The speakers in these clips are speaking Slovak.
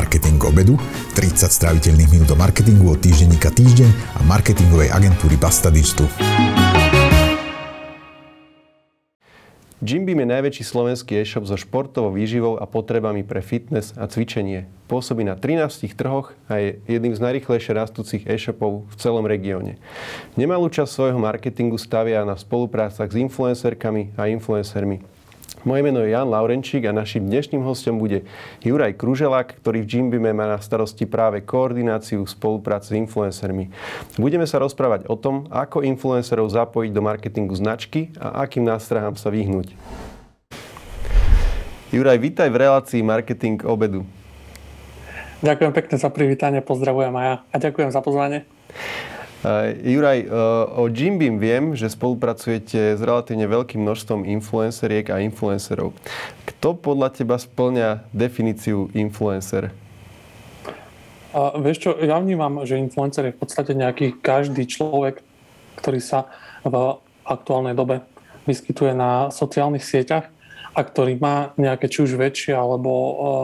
Marketing obedu, 30 stráviteľných minút o marketingu od týždenníka Týždeň a marketingovej agentúry Basta Digital. Jimbeam je najväčší slovenský e-shop so športovou výživou a potrebami pre fitness a cvičenie. Pôsobí na 13 trhoch a je jedným z najrychlejšie rastúcich e-shopov v celom regióne. Nemalú časť svojho marketingu stavia na spoluprácach s influencerkami a influencermi. Moje meno je Jan Laurenčík a našim dnešným hostom bude Juraj Kruželák, ktorý v Jimbime má na starosti práve koordináciu spolupráce s influencermi. Budeme sa rozprávať o tom, ako influencerov zapojiť do marketingu značky a akým nástrahám sa vyhnúť. Juraj, vítaj v relácii Marketing obedu. Ďakujem pekne za privítanie, pozdravujem aj ja a ďakujem za pozvanie. Uh, Juraj, uh, o Jimbim viem, že spolupracujete s relatívne veľkým množstvom influenceriek a influencerov. Kto podľa teba splňa definíciu influencer? Uh, vieš čo, ja vnímam, že influencer je v podstate nejaký každý človek, ktorý sa v aktuálnej dobe vyskytuje na sociálnych sieťach a ktorý má nejaké či už väčšie alebo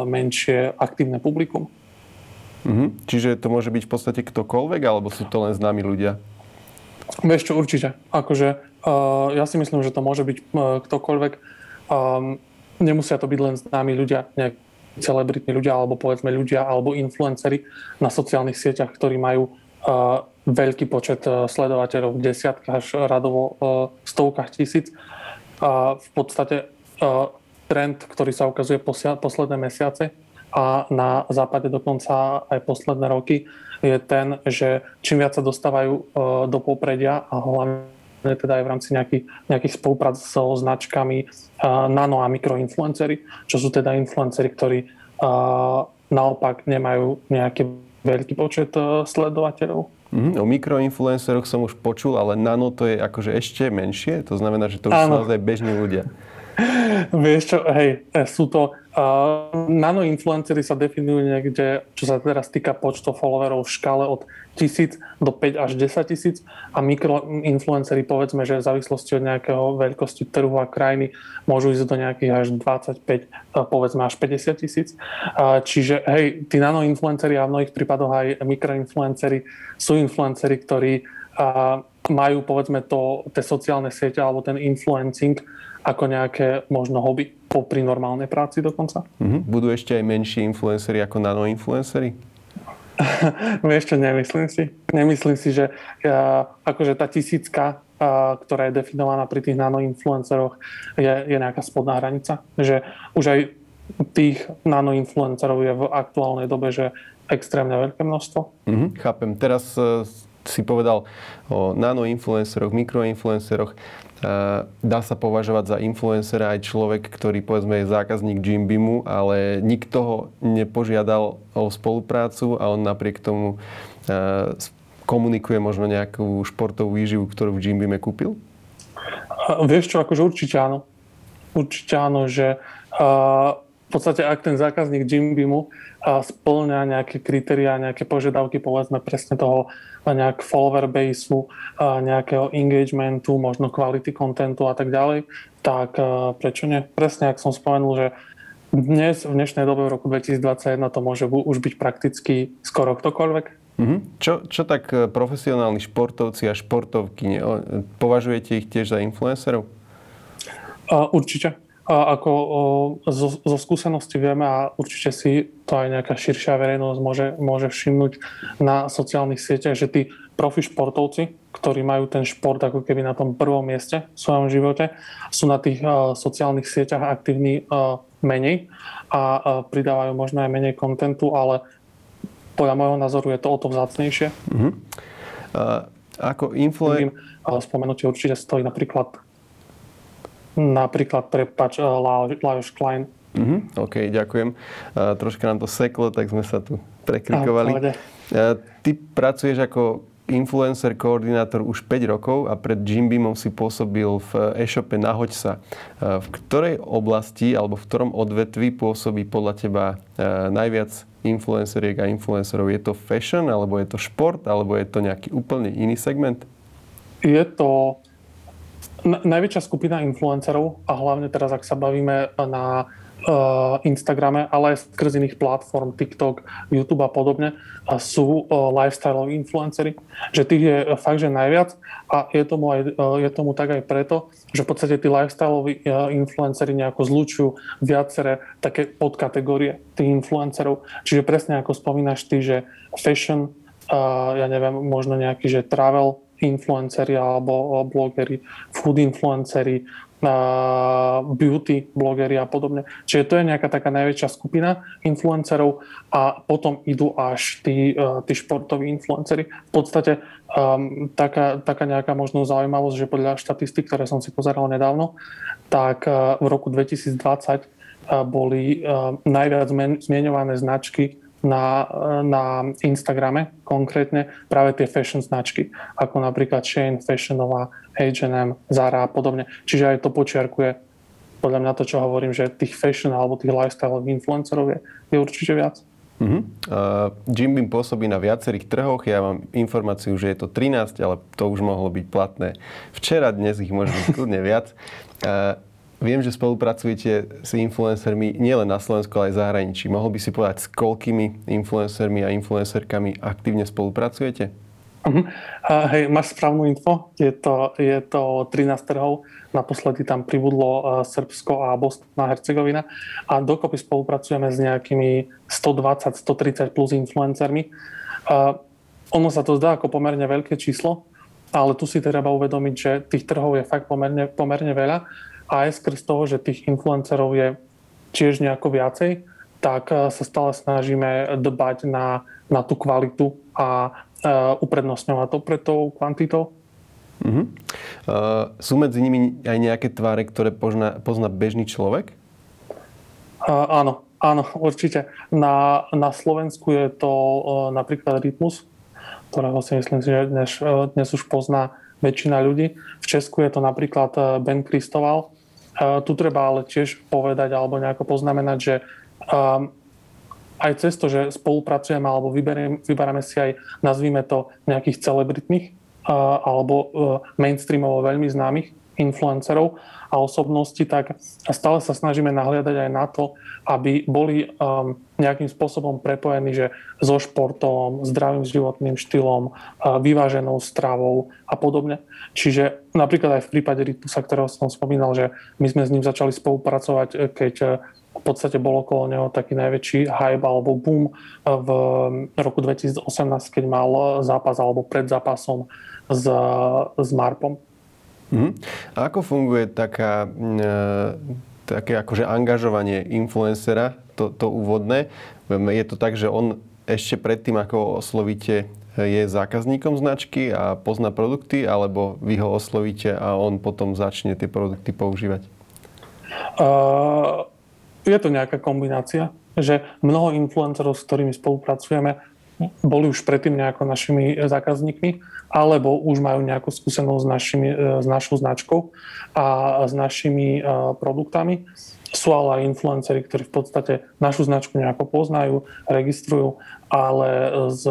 menšie aktívne publikum. Mm-hmm. Čiže to môže byť v podstate ktokoľvek, alebo sú to len známi ľudia? Vieš čo, určite. Akože, uh, ja si myslím, že to môže byť uh, ktokoľvek. Um, nemusia to byť len známi ľudia, nejak celebritní ľudia, alebo povedzme ľudia, alebo influenceri na sociálnych sieťach, ktorí majú uh, veľký počet uh, sledovateľov, desiatkách až radovo uh, stovkách tisíc. Uh, v podstate uh, trend, ktorý sa ukazuje posledné mesiace, a na západe dokonca aj posledné roky je ten, že čím viac sa dostávajú e, do popredia a hlavne teda aj v rámci nejakých, nejakých spoluprác so značkami e, nano a mikroinfluencery, čo sú teda influencery, ktorí e, naopak nemajú nejaký veľký počet sledovateľov. Mm, o mikroinfluenceroch som už počul, ale nano to je akože ešte menšie? To znamená, že to už sú naozaj bežní ľudia. Vieš čo, hej, sú to Uh, nanoinfluencery sa definujú niekde, čo sa teraz týka počtu followerov v škále od 1000 do 5 až 10 tisíc a mikroinfluencery povedzme, že v závislosti od nejakého veľkosti trhu a krajiny môžu ísť do nejakých až 25, povedzme až 50 tisíc. Uh, čiže hej, tí nanoinfluencery a v mnohých prípadoch aj mikroinfluencery sú influencery, ktorí uh, majú povedzme to, tie sociálne siete alebo ten influencing ako nejaké možno hobby popri normálnej práci dokonca. Mm-hmm. Budú ešte aj menší influencery ako nanoinfluencery? Vieš čo, nemyslím si. Nemyslím si, že ja, akože tá tisícka, a, ktorá je definovaná pri tých nanoinfluenceroch, je, je nejaká spodná hranica. Že už aj tých nanoinfluencerov je v aktuálnej dobe, že extrémne veľké množstvo. Mm-hmm, chápem. Teraz uh, si povedal o nanoinfluenceroch, mikroinfluenceroch. Dá sa považovať za influencera aj človek, ktorý povedzme je zákazník Jimbimu, ale nikto ho nepožiadal o spoluprácu a on napriek tomu komunikuje možno nejakú športovú výživu, ktorú v Jimbime kúpil? Vieš čo, akože určite áno. Určite áno, že v podstate ak ten zákazník Jimbimu splňa nejaké kritériá, nejaké požiadavky, povedzme presne toho nejak follower baseu, nejakého engagementu, možno kvality kontentu a tak ďalej, tak prečo nie? Presne, ak som spomenul, že dnes, v dnešnej dobe v roku 2021 to môže už byť prakticky skoro ktokoľvek. Mm-hmm. Čo, čo tak e, profesionálni športovci a športovky, považujete ich tiež za influencerov? Uh, určite. A ako o, zo, zo skúsenosti vieme a určite si to aj nejaká širšia verejnosť môže, môže všimnúť na sociálnych sieťach, že tí profi športovci, ktorí majú ten šport ako keby na tom prvom mieste v svojom živote, sú na tých uh, sociálnych sieťach aktívni uh, menej a uh, pridávajú možno aj menej kontentu, ale podľa môjho názoru je to o to vzácnejšie. Uh-huh. Uh, ako influencer... Spomenúť určite stojí napríklad Napríklad, prepač, uh, Lajos Klein. Mm-hmm, OK, ďakujem. Uh, troška nám to seklo, tak sme sa tu prekrikovali. Uh, ty pracuješ ako influencer koordinátor už 5 rokov a pred Jimbeamom si pôsobil v e-shope Nahoď sa. V ktorej oblasti alebo v ktorom odvetvi pôsobí podľa teba najviac influenceriek a influencerov? Je to fashion, alebo je to šport, alebo je to nejaký úplne iný segment? Je to najväčšia skupina influencerov a hlavne teraz, ak sa bavíme na Instagrame, ale aj skrz iných platform, TikTok, YouTube a podobne, sú lifestyle influencery. Že tých je fakt, že najviac a je tomu, aj, je tomu tak aj preto, že v podstate tí lifestyle influencery nejako zlučujú viaceré také podkategórie tých influencerov. Čiže presne ako spomínaš ty, že fashion, ja neviem, možno nejaký, že travel influenceri alebo blogery, food influenceri, beauty blogery a podobne. Čiže to je nejaká taká najväčšia skupina influencerov a potom idú až tí, e, tí športoví influencery. V podstate um, taká, taká nejaká možno zaujímavosť, že podľa štatistik, ktoré som si pozeral nedávno, tak uh, v roku 2020 uh, boli uh, najviac zmienované značky na, na Instagrame konkrétne práve tie fashion značky, ako napríklad Shane, Fashionová, H&M, Zara a podobne. Čiže aj to počiarkuje podľa mňa to, čo hovorím, že tých fashion alebo tých lifestyle influencerov je, je určite viac. Uh-huh. Uh, Jim Beam pôsobí na viacerých trhoch. Ja mám informáciu, že je to 13, ale to už mohlo byť platné včera, dnes ich môže byť kľudne viac. Uh, Viem, že spolupracujete s influencermi nielen na Slovensku, ale aj v zahraničí. Mohol by si povedať, s koľkými influencermi a influencerkami aktívne spolupracujete? Uh-huh. Uh, hej, máš správnu info. Je to, je to 13 trhov. Naposledy tam pribudlo uh, Srbsko a Bosna a Hercegovina. A dokopy spolupracujeme s nejakými 120-130 plus influencermi. Uh, ono sa to zdá ako pomerne veľké číslo, ale tu si treba uvedomiť, že tých trhov je fakt pomerne, pomerne veľa a aj skrz toho, že tých influencerov je tiež nejako viacej, tak eh, sa stále snažíme dbať na, na tú kvalitu a uh, uprednostňovať to pred tou kvantitou. Uh-huh. Uh, sú medzi nimi aj nejaké tváre, ktoré pozná, pozná bežný človek? Uh, áno, áno, určite. Na, na Slovensku je to uh, napríklad Rytmus, ktorého si myslím, že dnes, dnes už pozná väčšina ľudí. V Česku je to napríklad Ben Kristoval, tu treba ale tiež povedať alebo nejako poznamenať, že um, aj cez to, že spolupracujeme alebo vyberáme si aj, nazvime to, nejakých celebritných alebo uh, mainstreamovo veľmi známych influencerov a osobnosti, tak stále sa snažíme nahliadať aj na to, aby boli um, nejakým spôsobom prepojení že so športom, zdravým životným štýlom, vyváženou stravou a podobne. Čiže napríklad aj v prípade Rytusa, ktorého som spomínal, že my sme s ním začali spolupracovať, eh, keď eh, v podstate bol okolo neho taký najväčší hype alebo boom eh, v roku 2018, keď mal zápas alebo pred zápasom s, s Marpom. Mm-hmm. A ako funguje taká, e, také akože angažovanie influencera, to, to úvodné? Je to tak, že on ešte predtým, ako oslovíte, je zákazníkom značky a pozná produkty, alebo vy ho oslovíte a on potom začne tie produkty používať? Uh, je to nejaká kombinácia, že mnoho influencerov, s ktorými spolupracujeme, boli už predtým nejako našimi zákazníkmi, alebo už majú nejakú skúsenosť s, našimi, e, s našou značkou a s našimi e, produktami. Sú ale aj influenceri, ktorí v podstate našu značku nejako poznajú, registrujú, ale s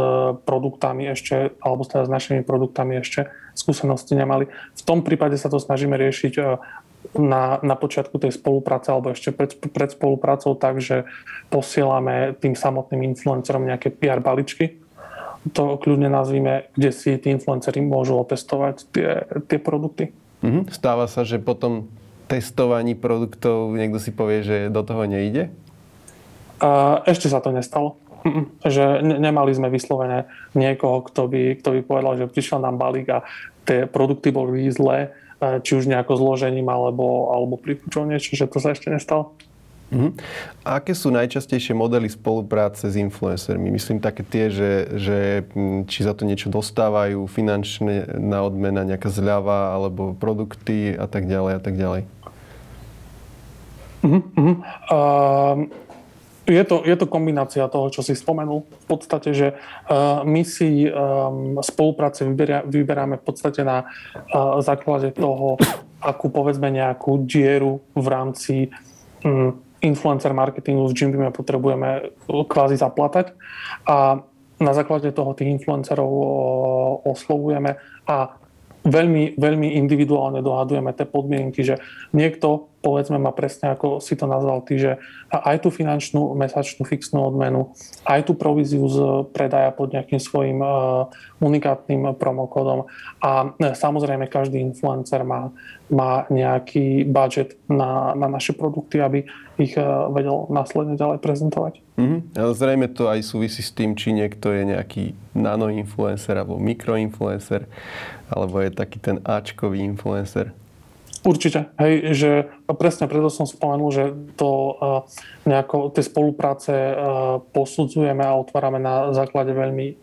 produktami ešte, alebo teda s našimi produktami ešte skúsenosti nemali. V tom prípade sa to snažíme riešiť e, na, na počiatku tej spolupráce alebo ešte pred, pred spoluprácou tak, že posielame tým samotným influencerom nejaké PR baličky, to kľudne nazvime, kde si tí influenceri môžu otestovať tie, tie produkty. Mm-hmm. Stáva sa, že potom testovaní produktov niekto si povie, že do toho nejde? Ešte sa to nestalo. Že ne- nemali sme vyslovene niekoho, kto by, kto by povedal, že prišiel nám balík a tie produkty boli zlé či už nejako zložením alebo, alebo príchuťou niečo, že to sa ešte nestalo. Uh-huh. A aké sú najčastejšie modely spolupráce s influencermi? Myslím také tie, že, že či za to niečo dostávajú, finančné na odmena, nejaká zľava, alebo produkty a tak ďalej a tak ďalej. Uh-huh. Uh, je to, je to kombinácia toho, čo si spomenul. V podstate, že uh, my si um, spolupráce vyberia, vyberáme v podstate na uh, základe toho, akú povedzme nejakú dieru v rámci um, influencer marketingu s Jimbime potrebujeme kvázi zaplatať. A na základe toho tých influencerov oslovujeme a veľmi, veľmi individuálne dohadujeme tie podmienky, že niekto povedzme má presne ako si to nazval ty, že aj tú finančnú mesačnú fixnú odmenu, aj tú províziu z predaja pod nejakým svojim unikátnym promokódom a samozrejme každý influencer má, má nejaký budget na, na naše produkty, aby ich vedel následne ďalej prezentovať. Mm-hmm. Zrejme to aj súvisí s tým, či niekto je nejaký nanoinfluencer alebo mikroinfluencer, alebo je taký ten Ačkový influencer. Určite, hej, že presne preto som spomenul, že to uh, nejako, tie spolupráce uh, posudzujeme a otvárame na základe veľmi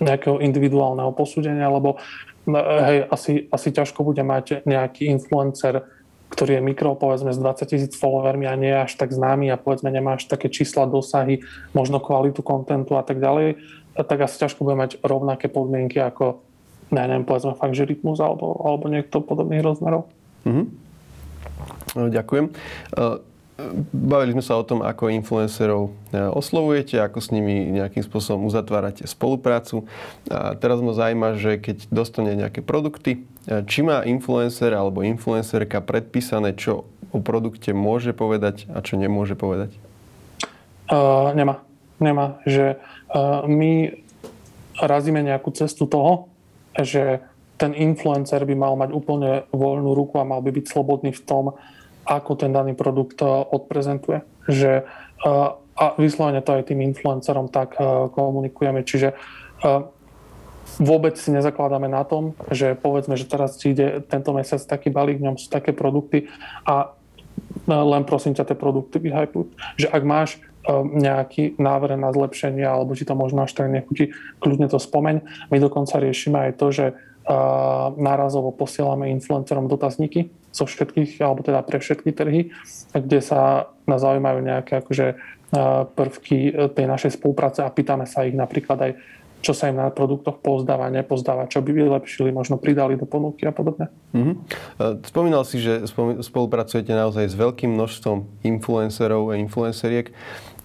nejakého individuálneho posúdenia, lebo uh, hej, asi, asi ťažko bude mať nejaký influencer, ktorý je mikro, povedzme, s 20 tisíc followermi a nie je až tak známy a povedzme nemá až také čísla, dosahy, možno kvalitu kontentu a tak ďalej, tak asi ťažko bude mať rovnaké podmienky ako, ne, neviem, povedzme fakt, že Rytmus alebo, alebo niekto podobných rozmerov. Mm-hmm. Ďakujem. Bavili sme sa o tom, ako influencerov e, oslovujete, ako s nimi nejakým spôsobom uzatvárate spoluprácu. A teraz ma zaujíma, že keď dostane nejaké produkty, e, či má influencer alebo influencerka predpísané, čo o produkte môže povedať a čo nemôže povedať? Uh, nemá. Nemá. Že uh, my razíme nejakú cestu toho, že ten influencer by mal mať úplne voľnú ruku a mal by byť slobodný v tom, ako ten daný produkt eh, odprezentuje. Že, eh, a vyslovene to aj tým influencerom tak eh, komunikujeme. Čiže vôbec si nezakladáme na tom, že povedzme, že teraz ti ide tento mesiac taký balík, v ňom sú také produkty a len prosím ťa tie produkty vyhypuj. Že ak máš nejaký návrh na zlepšenie alebo či to možno až tak nechutí, kľudne to spomeň. My dokonca riešime aj to, že nárazovo posielame influencerom dotazníky zo všetkých, alebo teda pre všetky trhy, kde sa nás zaujímajú nejaké akože prvky e, tej našej spolupráce a pýtame sa ich napríklad aj, čo sa im na produktoch pozdáva, nepozdáva, čo by vylepšili, možno pridali do ponuky a podobne. Mm-hmm. Spomínal si, že spolupracujete naozaj s veľkým množstvom influencerov a influenceriek.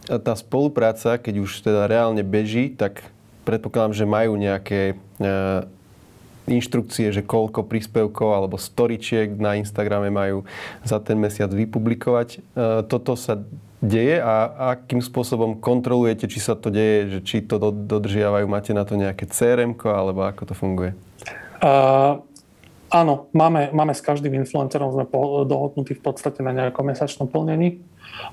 Tá spolupráca, keď už teda reálne beží, tak predpokladám, že majú nejaké e, inštrukcie, že koľko príspevkov alebo storičiek na Instagrame majú za ten mesiac vypublikovať. E, toto sa deje a akým spôsobom kontrolujete, či sa to deje, že či to dodržiavajú, máte na to nejaké crm alebo ako to funguje? Uh, áno, máme, máme s každým influencerom, sme dohodnutí v podstate na nejakom mesačnom plnení.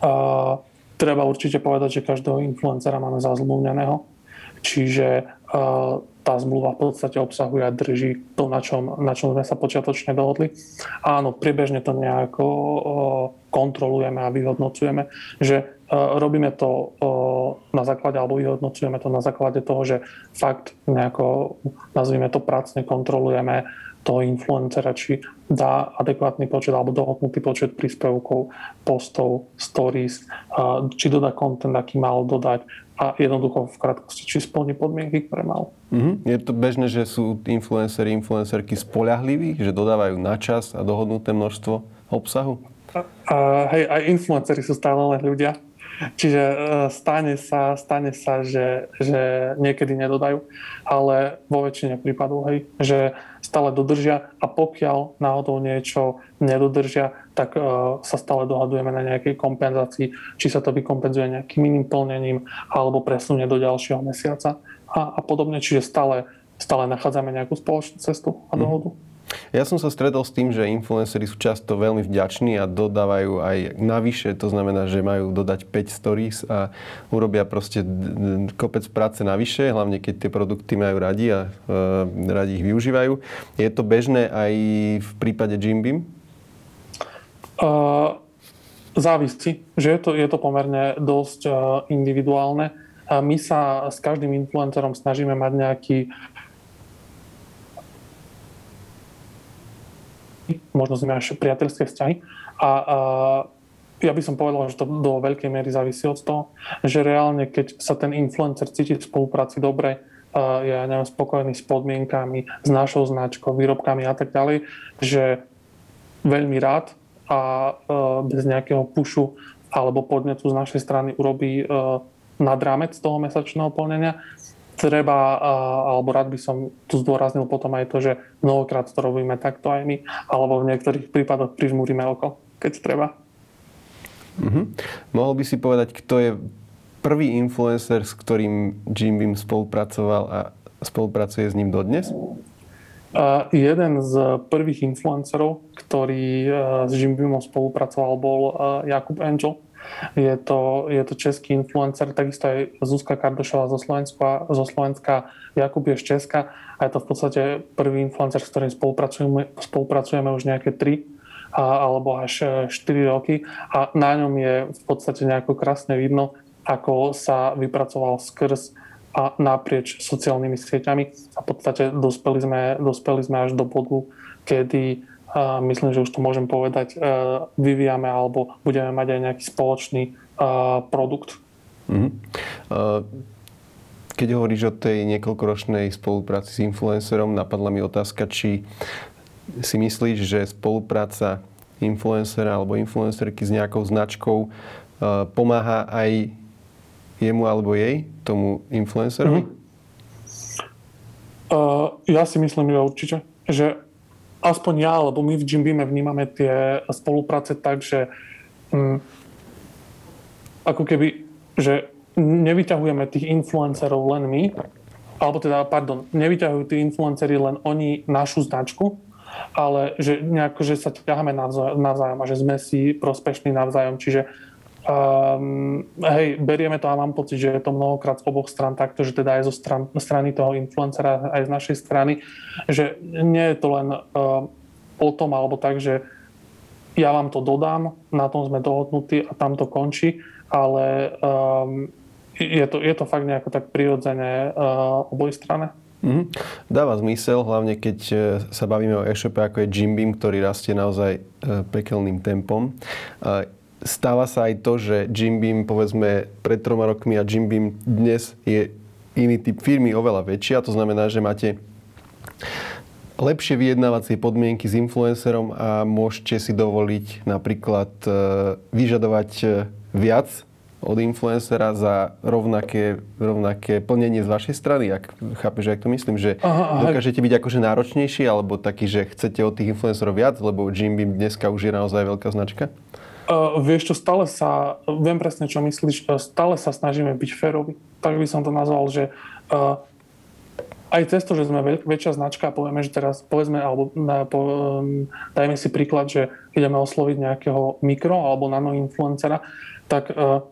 Uh, treba určite povedať, že každého influencera máme zazmluvneného. Čiže uh, tá zmluva v podstate obsahuje a drží to, na čom, na čom sme sa počiatočne dohodli. Áno, priebežne to nejako kontrolujeme a vyhodnocujeme, že robíme to na základe, alebo vyhodnocujeme to na základe toho, že fakt nejako, nazvime to pracne, kontrolujeme toho influencera, či dá adekvátny počet alebo dohodnutý počet príspevkov, postov, stories, či dodá content, aký mal dodať, a jednoducho v krátkosti, či splní podmienky, ktoré mal. Mm-hmm. Je to bežné, že sú influenceri, influencerky spolahliví, že dodávajú na čas a dohodnuté množstvo obsahu? A, a, hej, aj influenceri sú stále len ľudia. Čiže e, stane sa, stane sa že, že niekedy nedodajú, ale vo väčšine prípadov, hej, že stále dodržia a pokiaľ náhodou niečo nedodržia, tak uh, sa stále dohadujeme na nejakej kompenzácii, či sa to vykompenzuje nejakým iným plnením alebo presunie do ďalšieho mesiaca a, a podobne. Čiže stále, stále nachádzame nejakú spoločnú cestu a dohodu. Mm. Ja som sa stretol s tým, že influenceri sú často veľmi vďační a dodávajú aj navyše, to znamená, že majú dodať 5 stories a urobia proste kopec práce navyše, hlavne keď tie produkty majú radi a e, radi ich využívajú. Je to bežné aj v prípade Jim Beam? Uh, závisí, že je to, je to pomerne dosť uh, individuálne. A my sa s každým influencerom snažíme mať nejaký možno sme až priateľské vzťahy. A, a ja by som povedal, že to do veľkej miery závisí od toho, že reálne, keď sa ten influencer cíti v spolupráci dobre, je ja neviem, spokojný s podmienkami, s našou značkou, výrobkami a tak ďalej, že veľmi rád a bez nejakého pušu alebo podnetu z našej strany urobí nad rámec toho mesačného plnenia, treba, alebo rád by som tu zdôraznil potom aj to, že mnohokrát to robíme takto aj my, alebo v niektorých prípadoch prižmúrime oko. keď treba. Uh-huh. Mohol by si povedať, kto je prvý influencer, s ktorým Jim Beam spolupracoval a spolupracuje s ním dodnes? Uh, jeden z prvých influencerov, ktorý uh, s Jim Beamom spolupracoval, bol uh, Jakub Angel. Je to, je to český influencer, takisto aj Zuzka Kardošová zo Slovenska, zo Slovenska, Jakub je z Česka a je to v podstate prvý influencer, s ktorým spolupracujeme, spolupracujeme už nejaké 3 alebo až 4 roky a na ňom je v podstate nejako krásne vidno, ako sa vypracoval skrz a naprieč sociálnymi sieťami. A v podstate dospeli sme, dospeli sme až do bodu, kedy uh, myslím, že už to môžem povedať, uh, vyvíjame alebo budeme mať aj nejaký spoločný uh, produkt. Mm-hmm. Keď hovoríš o tej niekoľkoročnej spolupráci s influencerom, napadla mi otázka, či si myslíš, že spolupráca influencera alebo influencerky s nejakou značkou pomáha aj jemu alebo jej, tomu influencerovi? Mm-hmm. Uh, ja si myslím, že určite. Že aspoň ja, alebo my v Jimbime vnímame tie spolupráce tak, že um, ako keby, že nevyťahujeme tých influencerov len my, alebo teda, pardon, nevyťahujú tí influenceri len oni našu značku, ale že nejako, že sa ťaháme navzájom a že sme si prospešní navzájom. Čiže Um, hej, berieme to a mám pocit, že je to mnohokrát z oboch stran takto, že teda aj zo stran, strany toho influencera, aj z našej strany, že nie je to len uh, o tom alebo tak, že ja vám to dodám, na tom sme dohodnutí a tam to končí, ale um, je, to, je to fakt nejako tak prirodzené uh, oboj strane. Mm-hmm. Dáva zmysel, hlavne keď e, sa bavíme o e-shope ako je Jim Beam, ktorý rastie naozaj e, pekelným tempom. Stáva sa aj to, že Jim Beam, povedzme, pred troma rokmi a Jim Beam dnes je iný typ firmy, oveľa väčšia. To znamená, že máte lepšie vyjednávacie podmienky s influencerom a môžete si dovoliť napríklad e, vyžadovať e, viac od influencera za rovnaké, rovnaké plnenie z vašej strany, ak chápeš, ak to myslím, že aha, aha. dokážete byť akože náročnejší, alebo taký, že chcete od tých influencerov viac, lebo Jim Beam dneska už je naozaj veľká značka? Uh, vieš čo, stále sa, viem presne, čo myslíš, stále sa snažíme byť férovi. Tak by som to nazval, že uh, aj cez to, že sme väčšia značka, povieme, že teraz, povedzme, alebo na, po, um, dajme si príklad, že ideme osloviť nejakého mikro alebo nano influencera, tak uh,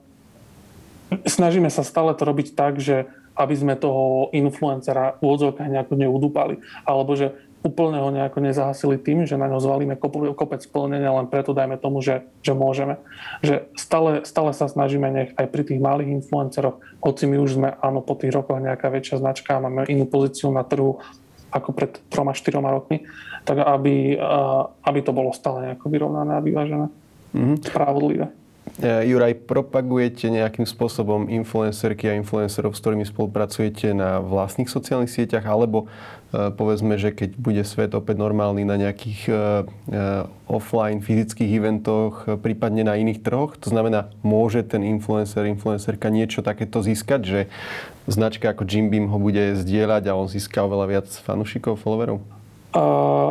snažíme sa stále to robiť tak, že aby sme toho influencera v odzorkách nejako neudúpali. Alebo že úplne ho nejako nezahasili tým, že na ňo zvalíme kopec splnenia len preto, dajme tomu, že, že môžeme. Že stále, stále sa snažíme nech aj pri tých malých influenceroch, hoci my už sme, áno, po tých rokoch nejaká väčšia značka, máme inú pozíciu na trhu ako pred troma, štyroma rokmi, tak aby, aby to bolo stále nejako vyrovnané a vyvážené. Mm-hmm. Spravodlivé. E, Juraj, propagujete nejakým spôsobom influencerky a influencerov, s ktorými spolupracujete na vlastných sociálnych sieťach, alebo e, povedzme, že keď bude svet opäť normálny na nejakých e, offline fyzických eventoch, prípadne na iných trhoch, to znamená, môže ten influencer, influencerka niečo takéto získať, že značka ako Jim Beam ho bude zdieľať a on získa oveľa viac fanúšikov, followerov?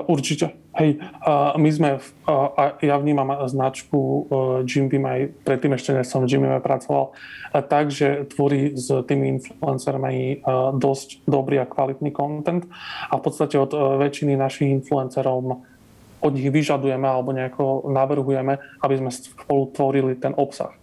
Určite. Hej, uh, my sme, uh, ja vnímam značku uh, Jim Beam aj predtým ešte než som v Jim pracoval, uh, tak, tvorí s tými influencermi uh, dosť dobrý a kvalitný content a v podstate od uh, väčšiny našich influencerov od nich vyžadujeme alebo nejako navrhujeme, aby sme spolu tvorili ten obsah.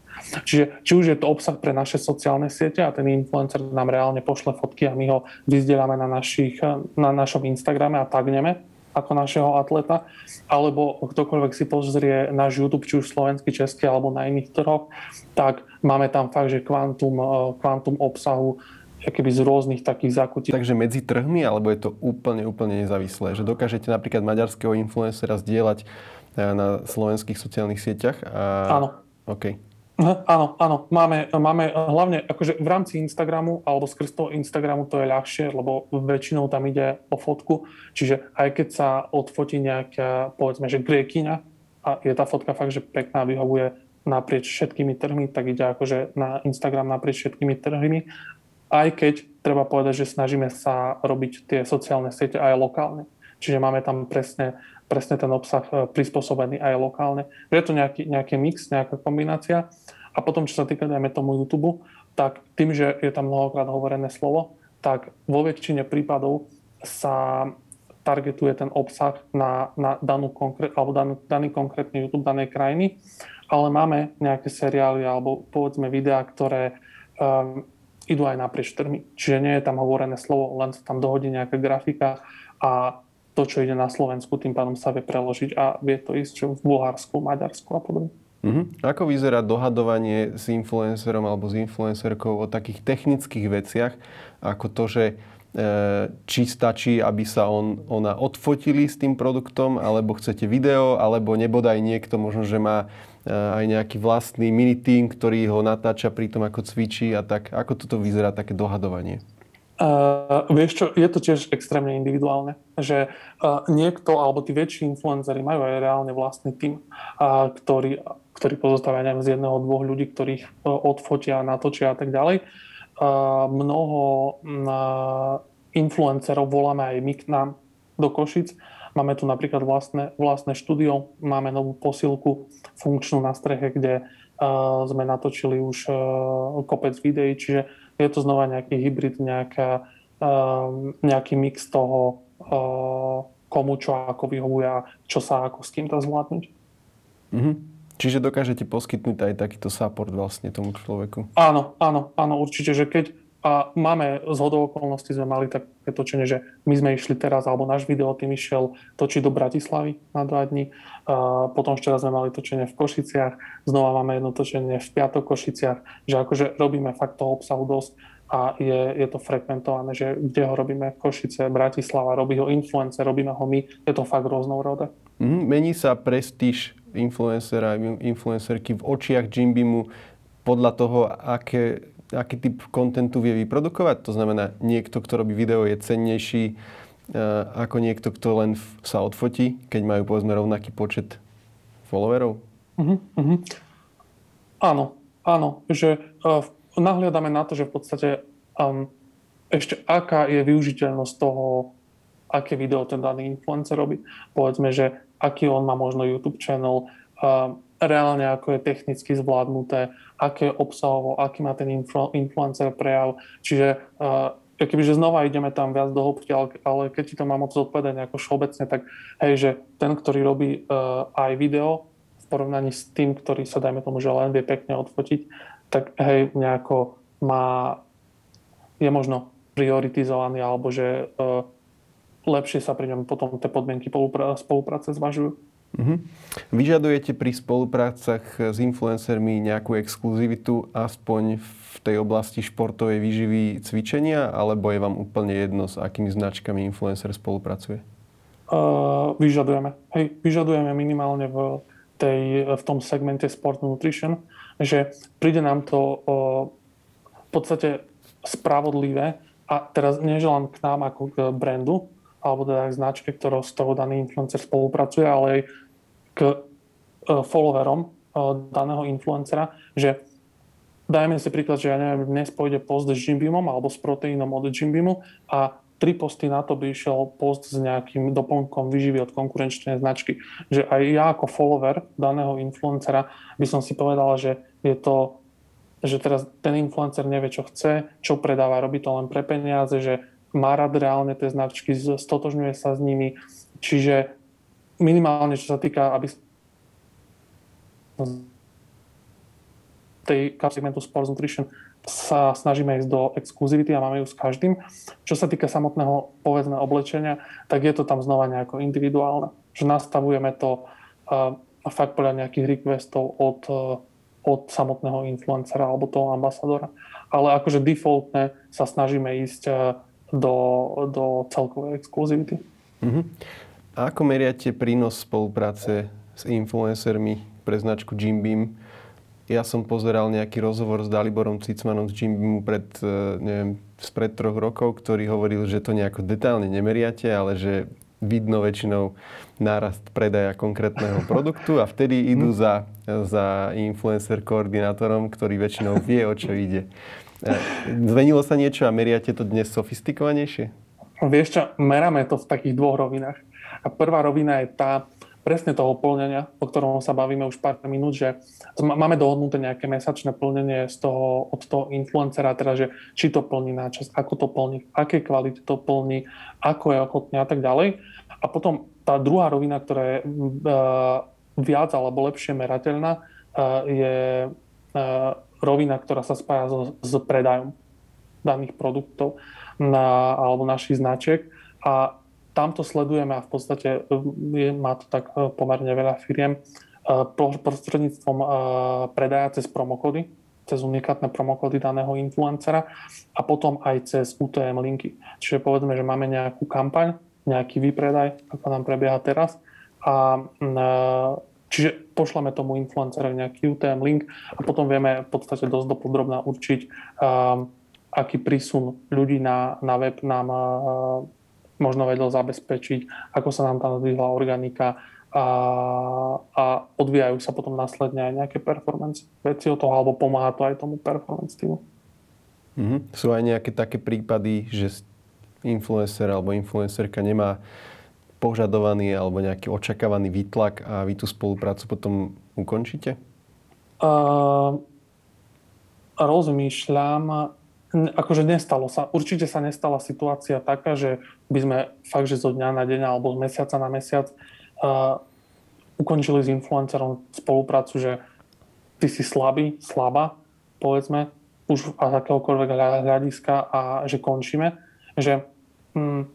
Čiže či už je to obsah pre naše sociálne siete a ten influencer nám reálne pošle fotky a my ho vyzdielame na, našich, na našom Instagrame a tagneme, ako našeho atleta, alebo ktokoľvek si pozrie náš YouTube, či už slovenský, český alebo na iných trhoch, tak máme tam fakt, že kvantum, e, kvantum obsahu keby z rôznych takých zákutí. Takže medzi trhmi, alebo je to úplne, úplne nezávislé? Že dokážete napríklad maďarského influencera zdieľať e, na slovenských sociálnych sieťach? A... Áno. OK. Áno, áno. Máme, máme hlavne akože v rámci Instagramu alebo skrz toho Instagramu to je ľahšie, lebo väčšinou tam ide o fotku. Čiže aj keď sa odfotí nejaká, povedzme, že griekyňa a je tá fotka fakt, že pekná, vyhovuje naprieč všetkými trhmi, tak ide akože na Instagram naprieč všetkými trhmi. Aj keď treba povedať, že snažíme sa robiť tie sociálne siete aj lokálne. Čiže máme tam presne presne ten obsah prispôsobený aj lokálne. Je to nejaký, nejaký mix, nejaká kombinácia. A potom, čo sa týka, dajme tomu YouTube, tak tým, že je tam mnohokrát hovorené slovo, tak vo väčšine prípadov sa targetuje ten obsah na, na danú konkrét, alebo daný, daný konkrétny YouTube danej krajiny, ale máme nejaké seriály alebo povedzme videá, ktoré um, idú aj naprieč trhmi. Čiže nie je tam hovorené slovo, len sa tam dohodí nejaká grafika a to, čo ide na Slovensku, tým pádom sa vie preložiť a vie to ísť v Bulharsku, Maďarsku a podobne. Mm-hmm. Ako vyzerá dohadovanie s influencerom alebo s influencerkou o takých technických veciach, ako to, že E, či stačí, aby sa on, ona odfotili s tým produktom, alebo chcete video, alebo nebodaj niekto možno, že má e, aj nejaký vlastný mini team, ktorý ho natáča pri tom, ako cvičí a tak. Ako toto vyzerá také dohadovanie? Uh, vieš čo, je to tiež extrémne individuálne, že uh, niekto alebo tí väčší influenceri majú aj reálne vlastný tým, uh, ktorý, ktorý pozostáva neviem, z jedného, dvoch ľudí, ktorých uh, odfotia, natočia a tak ďalej mnoho influencerov voláme aj my k nám do Košic. Máme tu napríklad vlastné, vlastné štúdio, máme novú posilku funkčnú na streche, kde uh, sme natočili už uh, kopec videí, čiže je to znova nejaký hybrid, nejaká, uh, nejaký mix toho, uh, komu čo ako vyhovuje a čo sa ako s kým dá zvládnuť. Mm-hmm. Čiže dokážete poskytnúť aj takýto support vlastne tomu človeku? Áno, áno, áno, určite, že keď a máme z hodou okolností sme mali také točenie, že my sme išli teraz, alebo náš videotým išiel točiť do Bratislavy na dva dní. A potom včera sme mali točenie v Košiciach, znova máme jedno točenie v piatok Košiciach, že akože robíme fakt toho obsahu dosť a je, je to frekventované, že kde ho robíme Košice, Bratislava, robí ho influencer, robíme ho my, je to fakt rôznorodé. Mm, mení sa prestíž influencera, influencerky v očiach Jimbimu podľa toho, aké, aký typ kontentu vie vyprodukovať. To znamená, niekto, kto robí video, je cennejší uh, ako niekto, kto len sa odfotí, keď majú povedzme rovnaký počet followerov? Uh-huh, uh-huh. Áno, áno. Že uh, nahliadame na to, že v podstate um, ešte aká je využiteľnosť toho, aké video ten daný influencer robí. Povedzme, že aký on má možno YouTube channel, uh, reálne ako je technicky zvládnuté, aké je obsahovo, aký má ten influ- influencer prejav. Čiže uh, kebyže znova ideme tam viac do hĺbky, ale, ale keď ti to mám moc odpovedať nejako všeobecne, tak hej, že ten, ktorý robí uh, aj video v porovnaní s tým, ktorý sa dajme tomu, že len vie pekne odfotiť, tak hej, nejako má, je možno prioritizovaný, alebo že uh, lepšie sa pri ňom potom tie podmienky spolupráce zvažujú. Uh-huh. Vyžadujete pri spoluprácach s influencermi nejakú exkluzivitu aspoň v tej oblasti športovej výživy cvičenia, alebo je vám úplne jedno, s akými značkami influencer spolupracuje? Uh, vyžadujeme. Hej, vyžadujeme minimálne v, tej, v tom segmente Sport Nutrition, že príde nám to uh, v podstate spravodlivé a teraz neželám k nám ako k brandu, alebo teda k značke, ktorou z toho daný influencer spolupracuje, ale aj k e, followerom e, daného influencera, že dajme si príklad, že ja neviem, dnes pôjde post s Jimbimom alebo s proteínom od Jimbimu a tri posty na to by išiel post s nejakým doplnkom vyživy od konkurenčnej značky. Že aj ja ako follower daného influencera by som si povedal, že je to že teraz ten influencer nevie, čo chce, čo predáva, robí to len pre peniaze, že má rád reálne tie značky, stotožňuje sa s nimi. Čiže minimálne, čo sa týka, aby tej segmentu Sports Nutrition sa snažíme ísť do exkluzivity a máme ju s každým. Čo sa týka samotného povedzme oblečenia, tak je to tam znova nejako individuálne. Že nastavujeme to uh, fakt podľa nejakých requestov od, uh, od samotného influencera alebo toho ambasadora. Ale akože defaultne sa snažíme ísť uh, do, do celkovej exkluzivity. Uh-huh. A ako meriate prínos spolupráce s influencermi pre značku Jim Beam? Ja som pozeral nejaký rozhovor s Daliborom Cicmanom z Jim Beamu pred, e, neviem, spred troch rokov, ktorý hovoril, že to nejako detálne nemeriate, ale že vidno väčšinou nárast predaja konkrétneho produktu a vtedy idú za, za influencer koordinátorom, ktorý väčšinou vie, o čo ide. E, zmenilo sa niečo a meriate to dnes sofistikovanejšie? Vieš čo, meráme to v takých dvoch rovinách. A prvá rovina je tá, presne toho plnenia, o ktorom sa bavíme už pár minút, že máme dohodnuté nejaké mesačné plnenie z toho, od toho influencera, teda, že či to plní na ako to plní, v akej kvalite to plní, ako je ochotný a tak ďalej. A potom tá druhá rovina, ktorá je uh, viac alebo lepšie merateľná, uh, je uh, rovina, ktorá sa spája so, s predajom daných produktov na, alebo našich značiek. A tamto sledujeme a v podstate e, je, má to tak e, pomerne veľa firiem e, prostredníctvom predaja cez promokody, cez unikátne promokody daného influencera a potom aj cez UTM linky. Čiže povedzme, že máme nejakú kampaň, nejaký výpredaj, ako nám prebieha teraz a Čiže pošleme tomu influencerovi nejaký UTM link a potom vieme v podstate dosť dopodrobná určiť, aký prísun ľudí na, na web nám možno vedel zabezpečiť, ako sa nám tam zdvihla organika a, a odvíjajú sa potom následne aj nejaké performance veci o toho, alebo pomáha to aj tomu performance týmu. Mm-hmm. Sú aj nejaké také prípady, že influencer alebo influencerka nemá požadovaný alebo nejaký očakávaný výtlak a vy tú spoluprácu potom ukončíte? Uh, rozmýšľam akože nestalo sa, určite sa nestala situácia taká, že by sme fakt, že zo dňa na deň alebo z mesiaca na mesiac uh, ukončili s influencerom spoluprácu, že ty si slabý, slabá, povedzme, už z akéhokoľvek hľadiska a že končíme. Že um,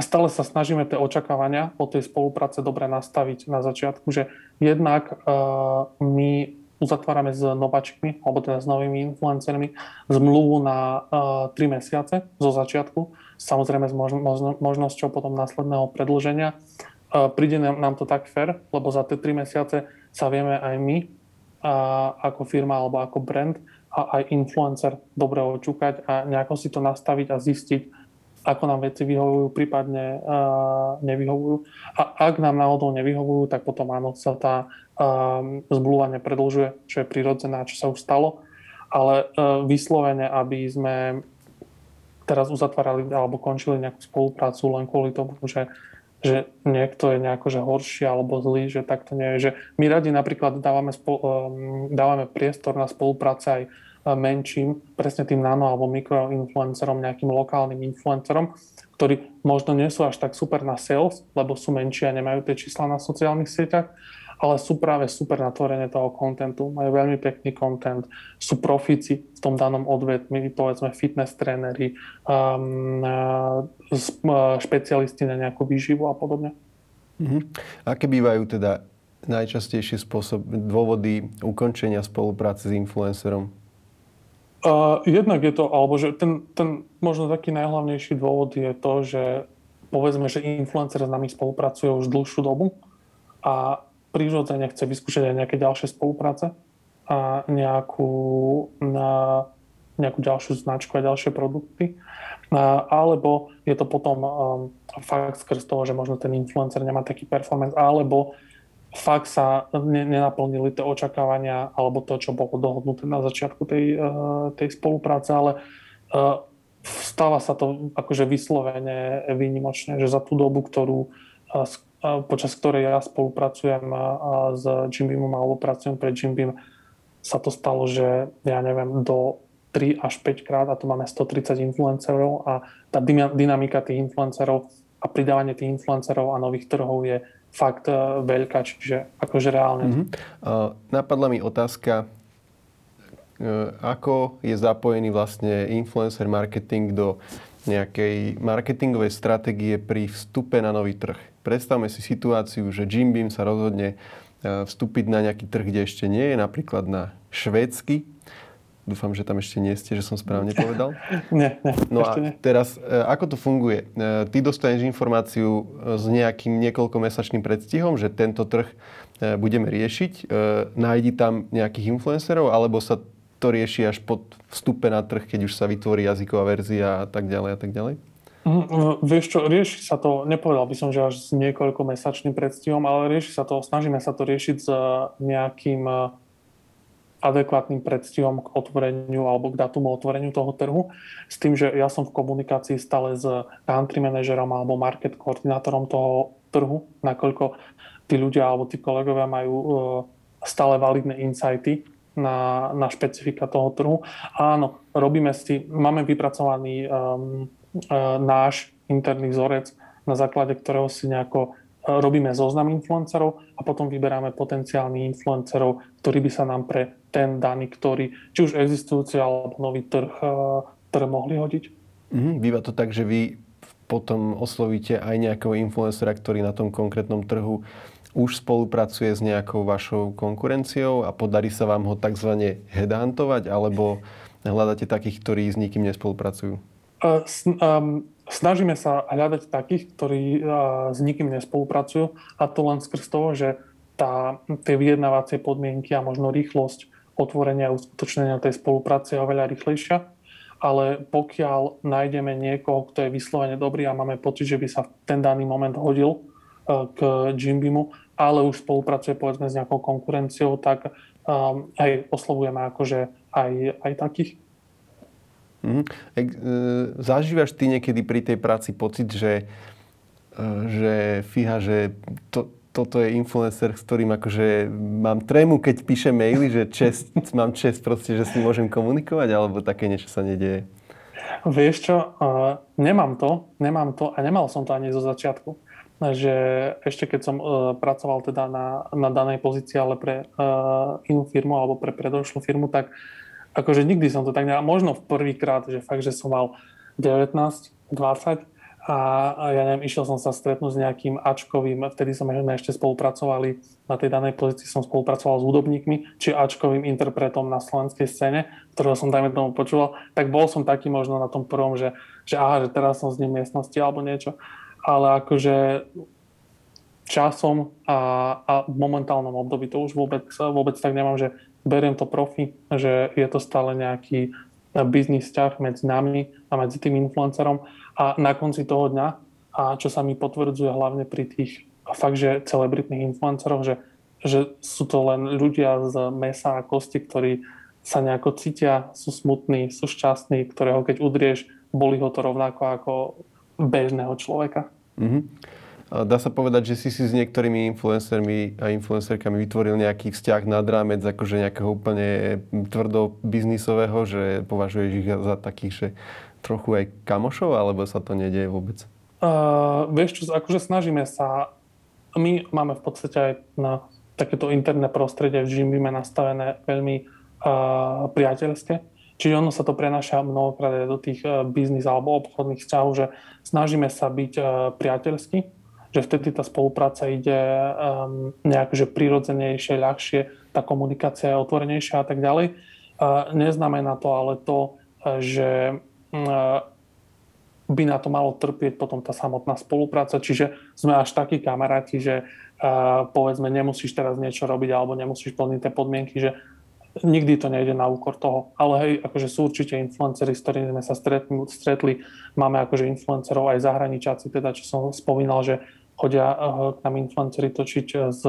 stále sa snažíme tie očakávania od tej spolupráce dobre nastaviť na začiatku, že jednak uh, my uzatvárame s nováčikmi, alebo teda s novými influencermi, zmluvu na uh, eh, 3 mesiace zo začiatku, samozrejme s možno, možno, možnosťou potom následného predlženia. Uh, príde nám, nám to tak fair, lebo za tie 3 mesiace sa vieme aj my uh, ako firma alebo ako brand a aj influencer dobre očúkať a nejako si to nastaviť a zistiť, ako nám veci vyhovujú, prípadne uh, nevyhovujú. A ak nám náhodou nevyhovujú, tak potom áno, sa tá um, zmluva nepredlžuje, čo je prirodzené čo sa už stalo. Ale uh, vyslovene, aby sme teraz uzatvárali alebo končili nejakú spoluprácu len kvôli tomu, že, že niekto je nejako že horší alebo zlý, že takto nie je. Že my radi napríklad dávame, spol, um, dávame priestor na spolupráce aj menším, presne tým nano alebo mikroinfluencerom, nejakým lokálnym influencerom, ktorí možno nie sú až tak super na sales, lebo sú menšie a nemajú tie čísla na sociálnych sieťach, ale sú práve super na tvorenie toho kontentu, majú veľmi pekný content, sú profíci v tom danom odvetmi, povedzme fitness tréneri, um, špecialisti na nejakú výživu a podobne. Mm-hmm. Aké bývajú teda najčastejšie spôsob, dôvody ukončenia spolupráce s influencerom? Jednak je to, alebo že ten, ten možno taký najhlavnejší dôvod je to, že povedzme, že influencer s nami spolupracuje už dlhšiu dobu a prirodzene chce vyskúšať aj nejaké ďalšie spolupráce a nejakú, na, nejakú ďalšiu značku a ďalšie produkty. A, alebo je to potom um, fakt skrz toho, že možno ten influencer nemá taký performance, alebo fakt sa nenaplnili tie očakávania alebo to, čo bolo dohodnuté na začiatku tej, eh, tej spolupráce, ale eh, stáva sa to akože vyslovene výnimočne, že za tú dobu, ktorú, eh, počas ktorej ja spolupracujem s Jimbimom alebo pracujem pre Jimbim, sa to stalo, že ja neviem, do 3 až 5 krát a to máme 130 influencerov a tá dynamika tých influencerov a pridávanie tých influencerov a nových trhov je fakt eh, veľká, čiže akože reálne. Mm-hmm. Uh, napadla mi otázka, uh, ako je zapojený vlastne influencer marketing do nejakej marketingovej stratégie pri vstupe na nový trh. Predstavme si situáciu, že Jim Beam sa rozhodne vstúpiť na nejaký trh, kde ešte nie je, napríklad na švédsky Dúfam, že tam ešte nie ste, že som správne povedal. nie, nie, No a nie. teraz, e, ako to funguje? E, ty dostaneš informáciu e, s nejakým niekoľkomesačným predstihom, že tento trh budeme riešiť. Nájdi tam nejakých influencerov, alebo sa to rieši až pod vstupe na trh, keď už sa vytvorí jazyková verzia a tak ďalej a tak ďalej? Mm, vieš čo, rieši sa to, nepovedal by som, že až s niekoľkomesačným predstihom, ale rieši sa to, snažíme sa to riešiť s nejakým adekvátnym predstihom k otvoreniu alebo k datumu otvoreniu toho trhu. S tým, že ja som v komunikácii stále s country manažerom alebo market koordinátorom toho trhu, nakoľko tí ľudia alebo tí kolegovia majú e, stále validné insighty na, na špecifika toho trhu. Áno, robíme si, máme vypracovaný um, náš interný vzorec, na základe ktorého si nejako robíme zoznam influencerov a potom vyberáme potenciálnych influencerov, ktorí by sa nám pre ten daný, ktorý, či už existujúci alebo nový trh, e, trh mohli hodiť. Mm, býva to tak, že vy potom oslovíte aj nejakého influencera, ktorý na tom konkrétnom trhu už spolupracuje s nejakou vašou konkurenciou a podarí sa vám ho tzv. headhuntovať, alebo hľadáte takých, ktorí s nikým nespolupracujú? Uh, um, snažíme sa hľadať takých, ktorí s nikým nespolupracujú a to len skrz toho, že tá, tie vyjednávacie podmienky a možno rýchlosť otvorenia a uskutočnenia tej spolupráce je oveľa rýchlejšia. Ale pokiaľ nájdeme niekoho, kto je vyslovene dobrý a máme pocit, že by sa v ten daný moment hodil k Jimbimu, ale už spolupracuje povedzme s nejakou konkurenciou, tak um, aj oslovujeme akože aj, aj takých. Mm. E, zažívaš ty niekedy pri tej práci pocit, že, e, že fíha, že to, toto je influencer, s ktorým akože mám trému, keď píše maily, že čest, mám čest proste, že s ním môžem komunikovať, alebo také niečo sa nedieje? Vieš čo, uh, nemám to, nemám to a nemal som to ani zo začiatku. Že ešte keď som uh, pracoval teda na, na danej pozícii, ale pre uh, inú firmu alebo pre predošlú firmu, tak akože nikdy som to tak nemal, možno v prvýkrát, že fakt, že som mal 19, 20 a, a ja neviem, išiel som sa stretnúť s nejakým Ačkovým, vtedy sme ešte spolupracovali, na tej danej pozícii som spolupracoval s hudobníkmi, či Ačkovým interpretom na slovenskej scéne, ktorého som dajme tomu počúval, tak bol som taký možno na tom prvom, že, že aha, že teraz som z ním miestnosti alebo niečo. Ale akože časom a, a v momentálnom období to už vôbec, vôbec tak nemám, že beriem to profi, že je to stále nejaký biznis vzťah medzi nami a medzi tým influencerom a na konci toho dňa, a čo sa mi potvrdzuje hlavne pri tých fakt, že celebritných influenceroch, že, že sú to len ľudia z mesa a kosti, ktorí sa nejako cítia, sú smutní, sú šťastní, ktorého keď udrieš, boli ho to rovnako ako bežného človeka. Mm-hmm. Dá sa povedať, že si si s niektorými influencermi a influencerkami vytvoril nejaký vzťah nad rámec akože nejakého úplne tvrdo biznisového, že považuješ ich za takých, že trochu aj kamošov, alebo sa to nedieje vôbec? Uh, vieš čo, akože snažíme sa, my máme v podstate aj na takéto interné prostredie v Jimbime nastavené veľmi uh, priateľské. Čiže ono sa to prenáša mnohokrát do tých biznis alebo obchodných vzťahov, že snažíme sa byť priateľskí, že vtedy tá spolupráca ide um, nejak že prirodzenejšie, ľahšie, tá komunikácia je otvorenejšia a tak ďalej. Uh, neznamená to ale to, že uh, by na to malo trpieť potom tá samotná spolupráca. Čiže sme až takí kamaráti, že uh, povedzme nemusíš teraz niečo robiť alebo nemusíš plniť tie podmienky, že nikdy to nejde na úkor toho. Ale hej, akože sú určite influencery, s ktorými sme sa stretli, stretli. Máme akože influencerov aj zahraničáci, teda čo som spomínal, že chodia eh, k nám influenceri točiť eh, z,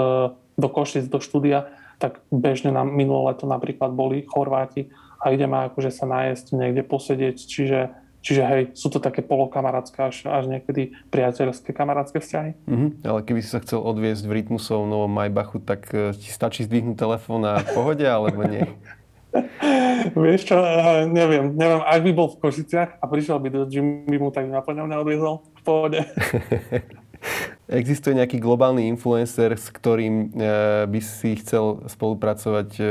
do Košic, do štúdia, tak bežne nám minulé leto napríklad boli Chorváti a ideme akože sa nájsť niekde posedieť, čiže Čiže hej, sú to také polokamarátske až, až niekedy priateľské kamarátske vzťahy. Mm-hmm. Ale keby si sa chcel odviezť v Rytmusovom novom Maybachu, tak eh, ti stačí zdvihnúť telefón a pohode, alebo nie? Vieš čo, neviem, neviem, ak by bol v Košiciach a prišiel by do Jimmymu, tak by ma po neodviezol v pohode. Existuje nejaký globálny influencer, s ktorým e, by si chcel spolupracovať e,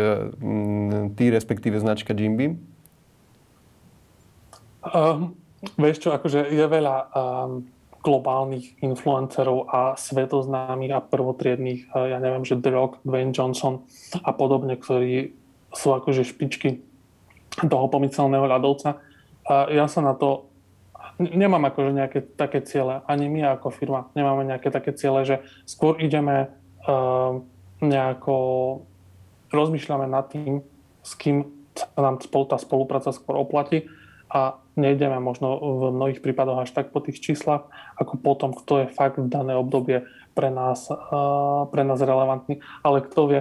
ty, respektíve značka Jim Beam? Um, vieš čo, akože je veľa um, globálnych influencerov a svetoznámych a prvotriedných, uh, ja neviem, že The Rock, Dwayne Johnson a podobne, ktorí sú akože špičky toho pomyselného ľadovca. Ja sa na to nemám akože nejaké také ciele, ani my ako firma nemáme nejaké také ciele, že skôr ideme uh, nejako, rozmýšľame nad tým, s kým sa nám spolu, tá spolupráca skôr oplatí a nejdeme možno v mnohých prípadoch až tak po tých číslach, ako potom, kto je fakt v dané obdobie pre nás, uh, pre nás relevantný. Ale kto vie,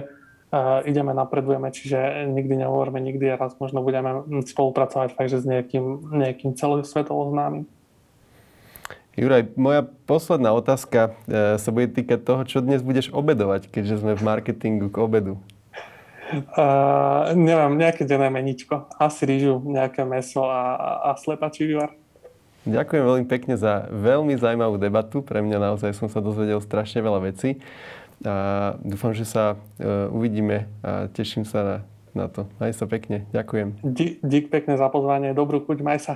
ideme, napredujeme, čiže nikdy nehovoríme nikdy a raz možno budeme spolupracovať fakt, že s nejakým, nejakým celosvetovo známym. Juraj, moja posledná otázka e, sa bude týkať toho, čo dnes budeš obedovať, keďže sme v marketingu k obedu. Uh, neviem, nejaké denné meničko. Asi rýžu, nejaké meso a, a slepačí vývar. Ďakujem veľmi pekne za veľmi zaujímavú debatu. Pre mňa naozaj som sa dozvedel strašne veľa vecí. A dúfam, že sa uh, uvidíme a teším sa na, na to. Maj sa pekne. Ďakujem. Dík pekne za pozvanie. Dobrú chuť. Maj sa.